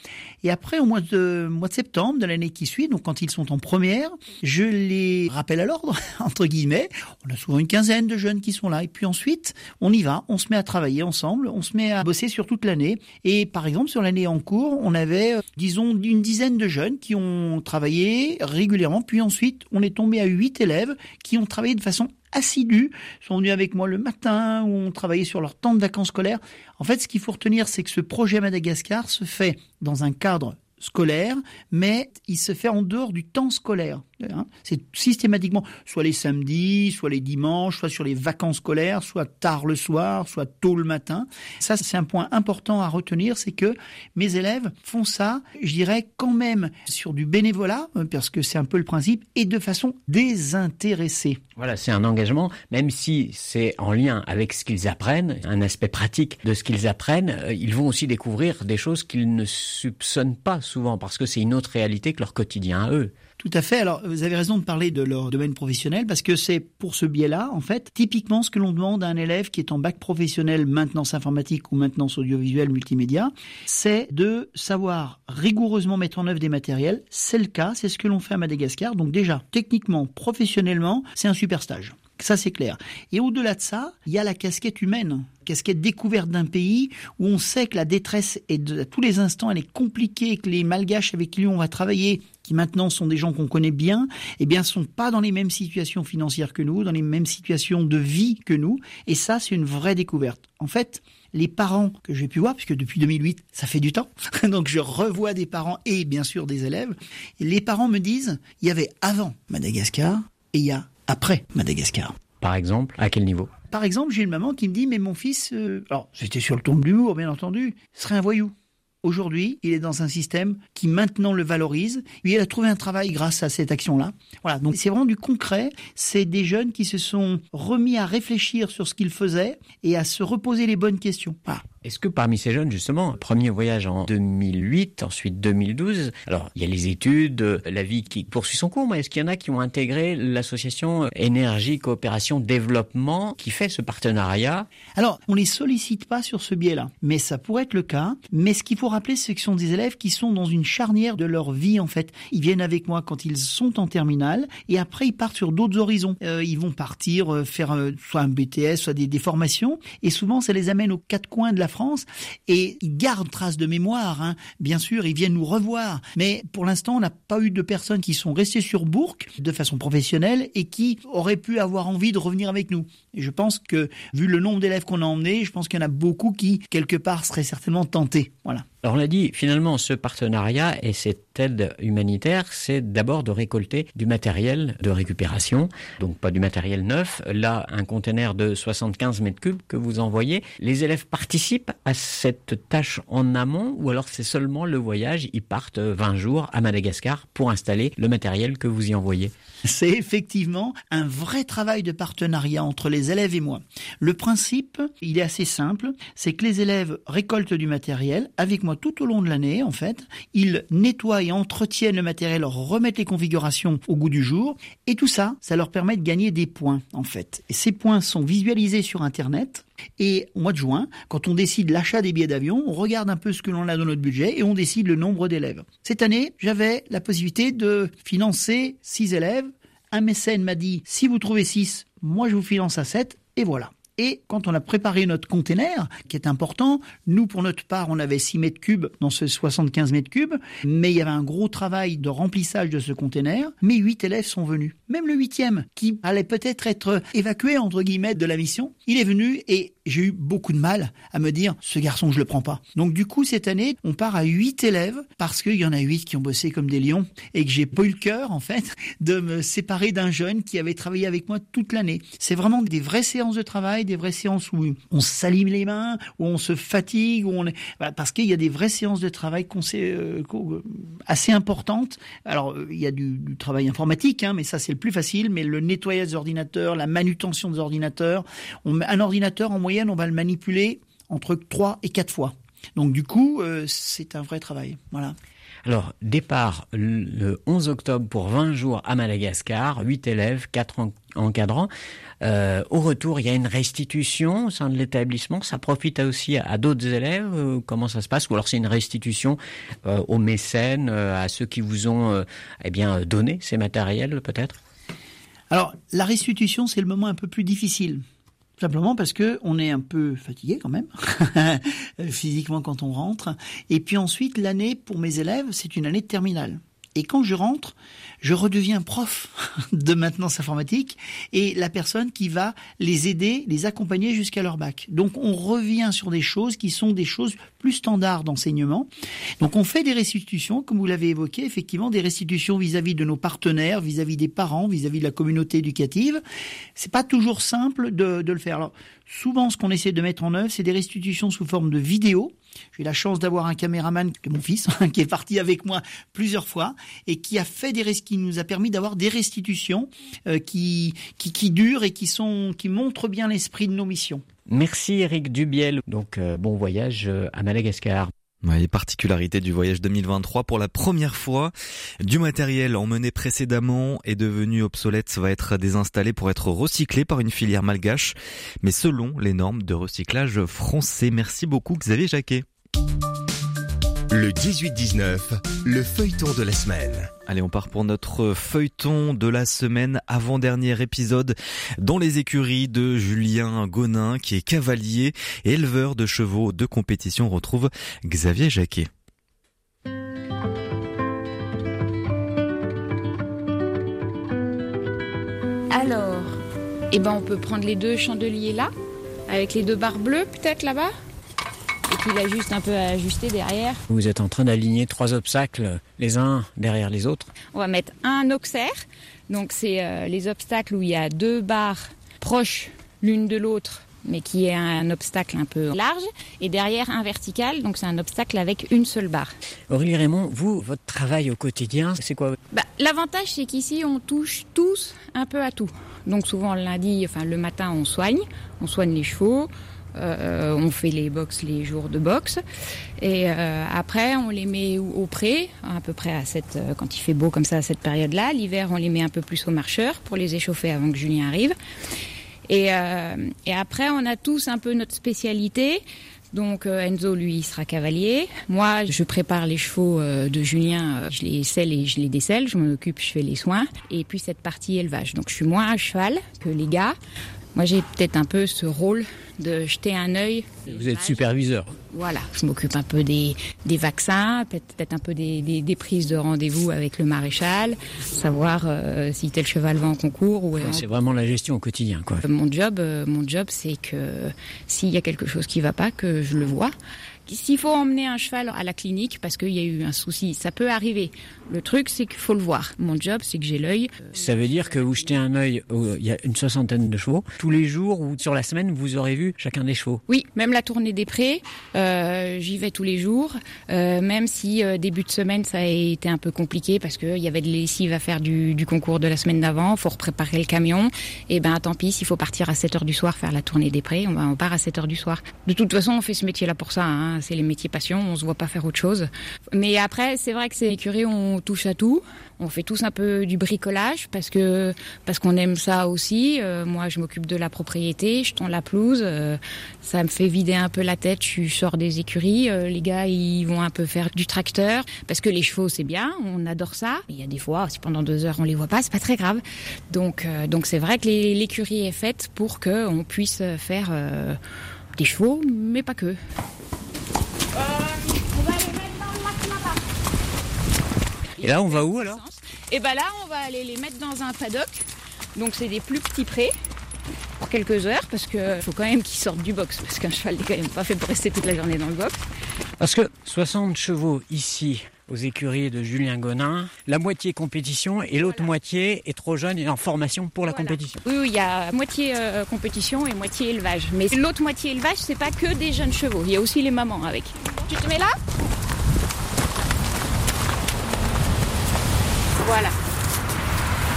Et après, au mois de, mois de septembre de l'année qui suit, donc quand ils sont en première, je les rappelle à l'ordre, entre guillemets. On a souvent une quinzaine de jeunes qui sont là. Et puis ensuite, on y va, on se met à travailler ensemble, on se met à bosser sur toute l'année. Et par exemple, sur l'année en cours, on avait, euh, disons, une dizaine de jeunes qui ont travaillé régulièrement. Puis ensuite, on est tombé à huit élèves qui ont travaillé de façon assidue, sont venus avec moi le matin, ou ont travaillé sur leur temps de vacances scolaires. En fait, ce qu'il faut retenir, c'est que ce projet Madagascar se fait dans un cadre scolaire, mais il se fait en dehors du temps scolaire. Hein. C'est systématiquement soit les samedis, soit les dimanches, soit sur les vacances scolaires, soit tard le soir, soit tôt le matin. Ça, c'est un point important à retenir, c'est que mes élèves font ça, je dirais quand même sur du bénévolat, hein, parce que c'est un peu le principe, et de façon désintéressée. Voilà, c'est un engagement, même si c'est en lien avec ce qu'ils apprennent, un aspect pratique de ce qu'ils apprennent, euh, ils vont aussi découvrir des choses qu'ils ne soupçonnent pas souvent, parce que c'est une autre réalité que leur quotidien à eux. Tout à fait. Alors, vous avez raison de parler de leur domaine professionnel parce que c'est pour ce biais-là, en fait, typiquement ce que l'on demande à un élève qui est en bac professionnel maintenance informatique ou maintenance audiovisuelle multimédia, c'est de savoir rigoureusement mettre en œuvre des matériels. C'est le cas, c'est ce que l'on fait à Madagascar. Donc déjà, techniquement, professionnellement, c'est un super stage. Ça, c'est clair. Et au-delà de ça, il y a la casquette humaine, casquette découverte d'un pays où on sait que la détresse est à tous les instants, elle est compliquée, que les malgaches avec qui on va travailler qui maintenant sont des gens qu'on connaît bien, eh bien, sont pas dans les mêmes situations financières que nous, dans les mêmes situations de vie que nous. Et ça, c'est une vraie découverte. En fait, les parents que j'ai pu voir, puisque depuis 2008, ça fait du temps, donc je revois des parents et bien sûr des élèves, les parents me disent, il y avait avant Madagascar et il y a après Madagascar. Par exemple, à quel niveau? Par exemple, j'ai une maman qui me dit, mais mon fils, euh, alors c'était sur le ton de l'humour, bien entendu, serait un voyou. Aujourd'hui, il est dans un système qui maintenant le valorise. Il a trouvé un travail grâce à cette action-là. Voilà. Donc, c'est vraiment du concret. C'est des jeunes qui se sont remis à réfléchir sur ce qu'ils faisaient et à se reposer les bonnes questions. Voilà. Est-ce que parmi ces jeunes, justement, premier voyage en 2008, ensuite 2012, alors il y a les études, la vie qui poursuit son cours, mais est-ce qu'il y en a qui ont intégré l'association Énergie, Coopération, Développement qui fait ce partenariat? Alors, on les sollicite pas sur ce biais-là, mais ça pourrait être le cas. Mais ce qu'il faut rappeler, c'est que ce sont des élèves qui sont dans une charnière de leur vie, en fait. Ils viennent avec moi quand ils sont en terminale et après ils partent sur d'autres horizons. Euh, ils vont partir euh, faire euh, soit un BTS, soit des, des formations et souvent ça les amène aux quatre coins de la France et ils gardent trace de mémoire. Hein. Bien sûr, ils viennent nous revoir, mais pour l'instant, on n'a pas eu de personnes qui sont restées sur Bourg de façon professionnelle et qui auraient pu avoir envie de revenir avec nous. Et je pense que, vu le nombre d'élèves qu'on a emmenés, je pense qu'il y en a beaucoup qui, quelque part, seraient certainement tentés. Voilà. Alors on l'a dit, finalement, ce partenariat et cette aide humanitaire, c'est d'abord de récolter du matériel de récupération, donc pas du matériel neuf. Là, un conteneur de 75 mètres cubes que vous envoyez. Les élèves participent à cette tâche en amont ou alors c'est seulement le voyage, ils partent 20 jours à Madagascar pour installer le matériel que vous y envoyez C'est effectivement un vrai travail de partenariat entre les élèves et moi. Le principe, il est assez simple, c'est que les élèves récoltent du matériel avec moi tout au long de l'année, en fait. Ils nettoient et entretiennent le matériel, remettent les configurations au goût du jour. Et tout ça, ça leur permet de gagner des points, en fait. Et ces points sont visualisés sur Internet. Et au mois de juin, quand on décide l'achat des billets d'avion, on regarde un peu ce que l'on a dans notre budget et on décide le nombre d'élèves. Cette année, j'avais la possibilité de financer six élèves. Un mécène m'a dit, si vous trouvez six, moi je vous finance à sept. Et voilà. Et quand on a préparé notre container, qui est important, nous, pour notre part, on avait 6 mètres cubes dans ce 75 mètres cubes, mais il y avait un gros travail de remplissage de ce container, mais 8 élèves sont venus. Même le huitième, qui allait peut-être être évacué, entre guillemets, de la mission, il est venu et j'ai eu beaucoup de mal à me dire, ce garçon, je le prends pas. Donc du coup, cette année, on part à 8 élèves, parce qu'il y en a 8 qui ont bossé comme des lions, et que j'ai pas eu le cœur, en fait, de me séparer d'un jeune qui avait travaillé avec moi toute l'année. C'est vraiment des vraies séances de travail, des vraies séances où on s'alime les mains, où on se fatigue, où on parce qu'il y a des vraies séances de travail euh, assez importantes. Alors, euh, il y a du, travail informatique, hein, mais ça c'est le plus facile, mais le nettoyage des ordinateurs, la manutention des ordinateurs, un ordinateur en moyenne, on va le manipuler entre 3 et 4 fois. Donc du coup, euh, c'est un vrai travail. Voilà. Alors, départ le 11 octobre pour 20 jours à Madagascar, 8 élèves, 4 encadrants. Euh, au retour, il y a une restitution au sein de l'établissement. Ça profite aussi à, d'autres élèves. Euh, comment ça se passe? Ou alors c'est une restitution euh, aux mécènes, à ceux qui vous ont eh bien donné ces matériels, peut-être? Alors la restitution, c'est le moment un peu plus difficile. Simplement parce que on est un peu fatigué quand même physiquement quand on rentre. Et puis ensuite, l'année pour mes élèves, c'est une année terminale. Et quand je rentre, je redeviens prof de maintenance informatique et la personne qui va les aider, les accompagner jusqu'à leur bac. Donc on revient sur des choses qui sont des choses plus standards d'enseignement. Donc on fait des restitutions, comme vous l'avez évoqué, effectivement des restitutions vis-à-vis de nos partenaires, vis-à-vis des parents, vis-à-vis de la communauté éducative. C'est pas toujours simple de, de le faire. Alors souvent, ce qu'on essaie de mettre en œuvre, c'est des restitutions sous forme de vidéo j'ai eu la chance d'avoir un caméraman, mon fils, qui est parti avec moi plusieurs fois et qui a fait des qui nous a permis d'avoir des restitutions euh, qui, qui, qui durent et qui sont qui montrent bien l'esprit de nos missions. Merci Eric Dubiel. Donc euh, bon voyage euh, à Madagascar. Ouais, particularité du voyage 2023 pour la première fois, du matériel emmené précédemment est devenu obsolète, va être désinstallé pour être recyclé par une filière malgache, mais selon les normes de recyclage français. Merci beaucoup Xavier Jacquet. Le 18-19, le feuilleton de la semaine. Allez, on part pour notre feuilleton de la semaine, avant-dernier épisode dans les écuries de Julien Gonin, qui est cavalier et éleveur de chevaux de compétition. On retrouve Xavier Jacquet. Alors, eh ben on peut prendre les deux chandeliers là, avec les deux barres bleues peut-être là-bas? Et puis il a juste un peu à ajuster derrière. Vous êtes en train d'aligner trois obstacles les uns derrière les autres. On va mettre un auxerre, donc c'est euh, les obstacles où il y a deux barres proches l'une de l'autre mais qui est un obstacle un peu large, et derrière un vertical, donc c'est un obstacle avec une seule barre. Aurélie Raymond, vous, votre travail au quotidien, c'est quoi? Bah, L'avantage, c'est qu'ici, on touche tous un peu à tout. Donc souvent, le lundi, enfin le matin, on soigne, on soigne les chevaux, euh, on fait les box les jours de boxe et euh, après on les met au, pré à peu près à cette euh, quand il fait beau comme ça à cette période-là. L'hiver on les met un peu plus au marcheur pour les échauffer avant que Julien arrive. Et, et après on a tous un peu notre spécialité. Donc Enzo, lui, il sera cavalier. Moi, je prépare les chevaux de Julien, je les selle et je les décèle, je m'en occupe, je fais les soins. Et puis cette partie élevage. Donc je suis moins à cheval que les gars. Moi, j'ai peut-être un peu ce rôle de jeter un œil. Vous êtes superviseur. Voilà, je m'occupe un peu des, des vaccins, peut-être un peu des, des, prises de rendez-vous avec le maréchal, savoir euh, si tel cheval va en concours ou. c'est vraiment la gestion au quotidien, quoi. Mon job, euh, mon job, c'est que s'il y a quelque chose qui va pas, que je le vois. S'il faut emmener un cheval à la clinique parce qu'il y a eu un souci, ça peut arriver. Le truc, c'est qu'il faut le voir. Mon job, c'est que j'ai l'œil. Ça veut dire que vous jetez un œil, il y a une soixantaine de chevaux. Tous les jours ou sur la semaine, vous aurez vu chacun des chevaux Oui, même la tournée des prés, euh, j'y vais tous les jours. Euh, même si euh, début de semaine, ça a été un peu compliqué parce qu'il y avait de lessive à faire du, du concours de la semaine d'avant. faut préparer le camion. Et eh ben tant pis, s'il faut partir à 7 heures du soir faire la tournée des prés, on, va, on part à 7 heures du soir. De toute façon, on fait ce métier-là pour ça. Hein. C'est les métiers passion, on se voit pas faire autre chose. Mais après, c'est vrai que c'est écurie, on touche à tout. On fait tous un peu du bricolage parce que parce qu'on aime ça aussi. Euh, moi, je m'occupe de la propriété, je tends la pelouse. Euh, ça me fait vider un peu la tête. Je sors des écuries. Euh, les gars, ils vont un peu faire du tracteur parce que les chevaux, c'est bien. On adore ça. Il y a des fois, si pendant deux heures on les voit pas, c'est pas très grave. Donc donc c'est vrai que l'écurie est faite pour que on puisse faire des chevaux, mais pas que. Et là, on va où alors Et ben là, on va aller les mettre dans un paddock. Donc c'est des plus petits prés pour quelques heures parce qu'il faut quand même qu'ils sortent du box parce qu'un cheval n'est quand même pas fait pour rester toute la journée dans le box. Parce que 60 chevaux ici aux écuries de Julien Gonin, la moitié compétition et l'autre moitié est trop jeune et en formation pour la compétition. Oui, il y a moitié euh, compétition et moitié élevage. Mais l'autre moitié élevage, c'est pas que des jeunes chevaux, il y a aussi les mamans avec. Tu te mets là? Voilà.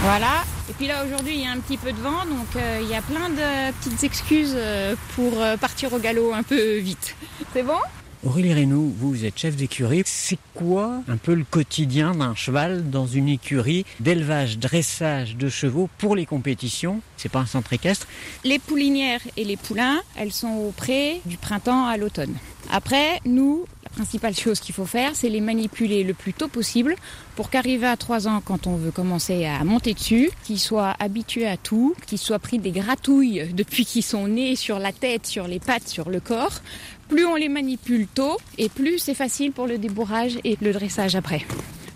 Voilà. Et puis là aujourd'hui il y a un petit peu de vent, donc euh, il y a plein de petites excuses euh, pour partir au galop un peu vite. C'est bon? Aurélie Renou, vous êtes chef d'écurie. C'est quoi un peu le quotidien d'un cheval dans une écurie d'élevage, dressage de chevaux pour les compétitions? C'est pas un centre équestre? Les poulinières et les poulains, elles sont au pré du printemps à l'automne. Après, nous, principale chose qu'il faut faire, c'est les manipuler le plus tôt possible pour qu'arriver à 3 ans, quand on veut commencer à monter dessus, qu'ils soient habitués à tout, qu'ils soient pris des gratouilles depuis qu'ils sont nés sur la tête, sur les pattes, sur le corps. Plus on les manipule tôt, et plus c'est facile pour le débourrage et le dressage après.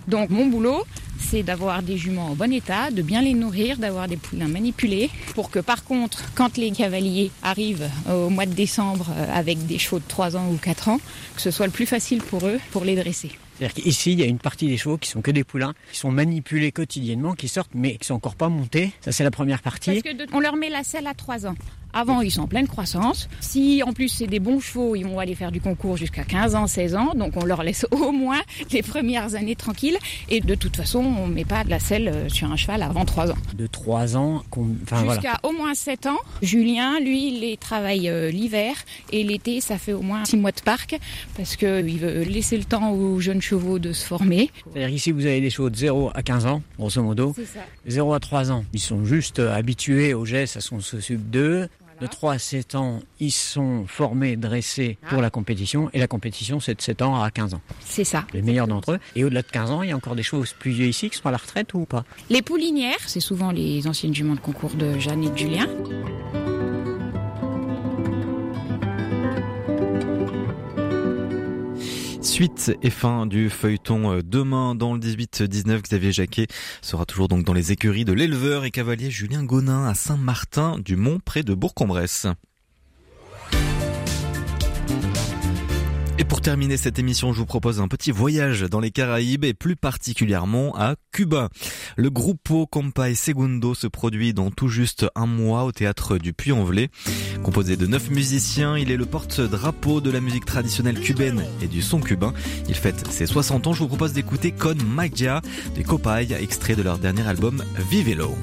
Donc mon boulot, c'est d'avoir des juments en bon état, de bien les nourrir, d'avoir des poulains manipulés, pour que par contre, quand les cavaliers arrivent au mois de décembre euh, avec des chevaux de 3 ans ou 4 ans, que ce soit le plus facile pour eux pour les dresser. C'est-à-dire qu'ici, il y a une partie des chevaux qui sont que des poulains, qui sont manipulés quotidiennement, qui sortent, mais qui sont encore pas montés. Ça, c'est la première partie. Parce que on leur met la selle à 3 ans. Avant, ils sont en pleine croissance. Si en plus c'est des bons chevaux, ils vont aller faire du concours jusqu'à 15 ans, 16 ans. Donc on leur laisse au moins les premières années tranquilles. Et de toute façon, on met pas de la selle euh, sur un cheval avant 3 ans. De 3 ans, enfin Jusqu'à au moins 7 ans. Julien, lui, il les travaille euh, l'hiver. Et l'été, ça fait au moins 6 mois de parc. Parce qu'il veut laisser le temps aux jeunes chevaux de se former. C'est-à-dire ici, vous avez des chevaux de 0 à 15 ans, grosso modo. C'est ça. 0 à 3 ans, ils sont juste euh, habitués au gestes à son sub 2. De 3 à 7 ans, ils sont formés, dressés pour la compétition. Et la compétition, c'est de 7 ans à 15 ans. C'est ça. Les meilleurs d'entre eux. Et au-delà de 15 ans, il y a encore des chevaux plus vieux ici qui sont à la retraite ou pas Les poulinières, c'est souvent les anciennes juments de concours de Jeanne et de Julien. Suite et fin du feuilleton euh, demain dans le 18-19. Xavier Jacquet sera toujours donc dans les écuries de l'éleveur et cavalier Julien Gonin à Saint-Martin du Mont près de Bourg-en-Bresse. Et pour terminer cette émission, je vous propose un petit voyage dans les Caraïbes et plus particulièrement à Cuba. Le Grupo Compay Segundo se produit dans tout juste un mois au théâtre du Puy-en-Velay. Composé de neuf musiciens, il est le porte-drapeau de la musique traditionnelle cubaine et du son cubain. Il fête ses 60 ans. Je vous propose d'écouter Con Magia des Copay, extrait de leur dernier album Vivelo.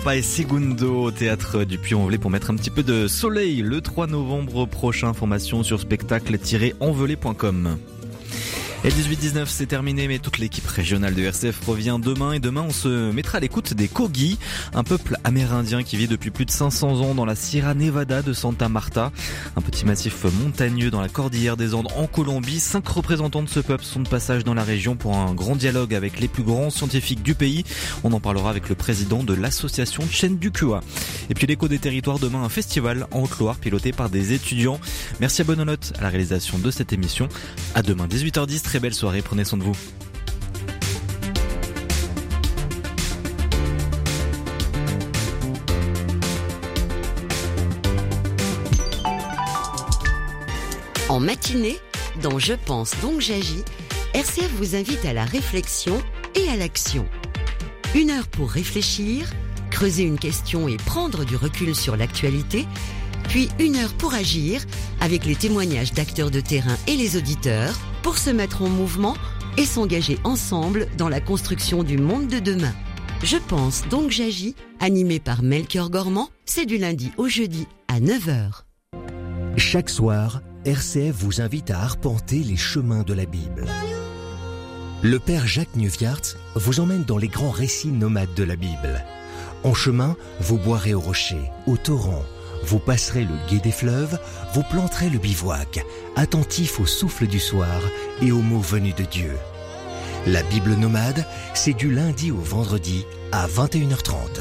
Grupo Compay Segundo au théâtre du Puy-en-Velay pour mettre un petit peu de soleil le 3 novembre prochain. Information sur spectacle-envelay.com. Et 18-19, c'est terminé, mais toute l'équipe régionale de RCF revient demain. Et demain, on se mettra à l'écoute des Kogi, un peuple amérindien qui vit depuis plus de 500 ans dans la Sierra Nevada de Santa Marta, un petit massif montagneux dans la cordillère des Andes en Colombie. Cinq représentants de ce peuple sont de passage dans la région pour un grand dialogue avec les plus grands scientifiques du pays. On en parlera avec le président de l'association Chen du Cua. Et puis l'écho des territoires, demain un festival en Haute-Loire piloté par des étudiants. Merci à Bonolotte à la réalisation de cette émission. À demain 18h10 très belle soirée, prenez soin de vous. En matinée, dans Je pense donc j'agis, RCF vous invite à la réflexion et à l'action. Une heure pour réfléchir, creuser une question et prendre du recul sur l'actualité, puis une heure pour agir avec les témoignages d'acteurs de terrain et les auditeurs pour se mettre en mouvement et s'engager ensemble dans la construction du monde de demain. Je pense donc j'agis, animé par Melchior Gormand, c'est du lundi au jeudi à 9h. Chaque soir, RCF vous invite à arpenter les chemins de la Bible. Le Père Jacques Neuviart vous emmène dans les grands récits nomades de la Bible. En chemin, vous boirez au rocher, au torrent, vous passerez le gué des fleuves, vous planterez le bivouac, attentif au souffle du soir et aux mots venus de Dieu. La Bible nomade, c'est du lundi au vendredi à 21h30.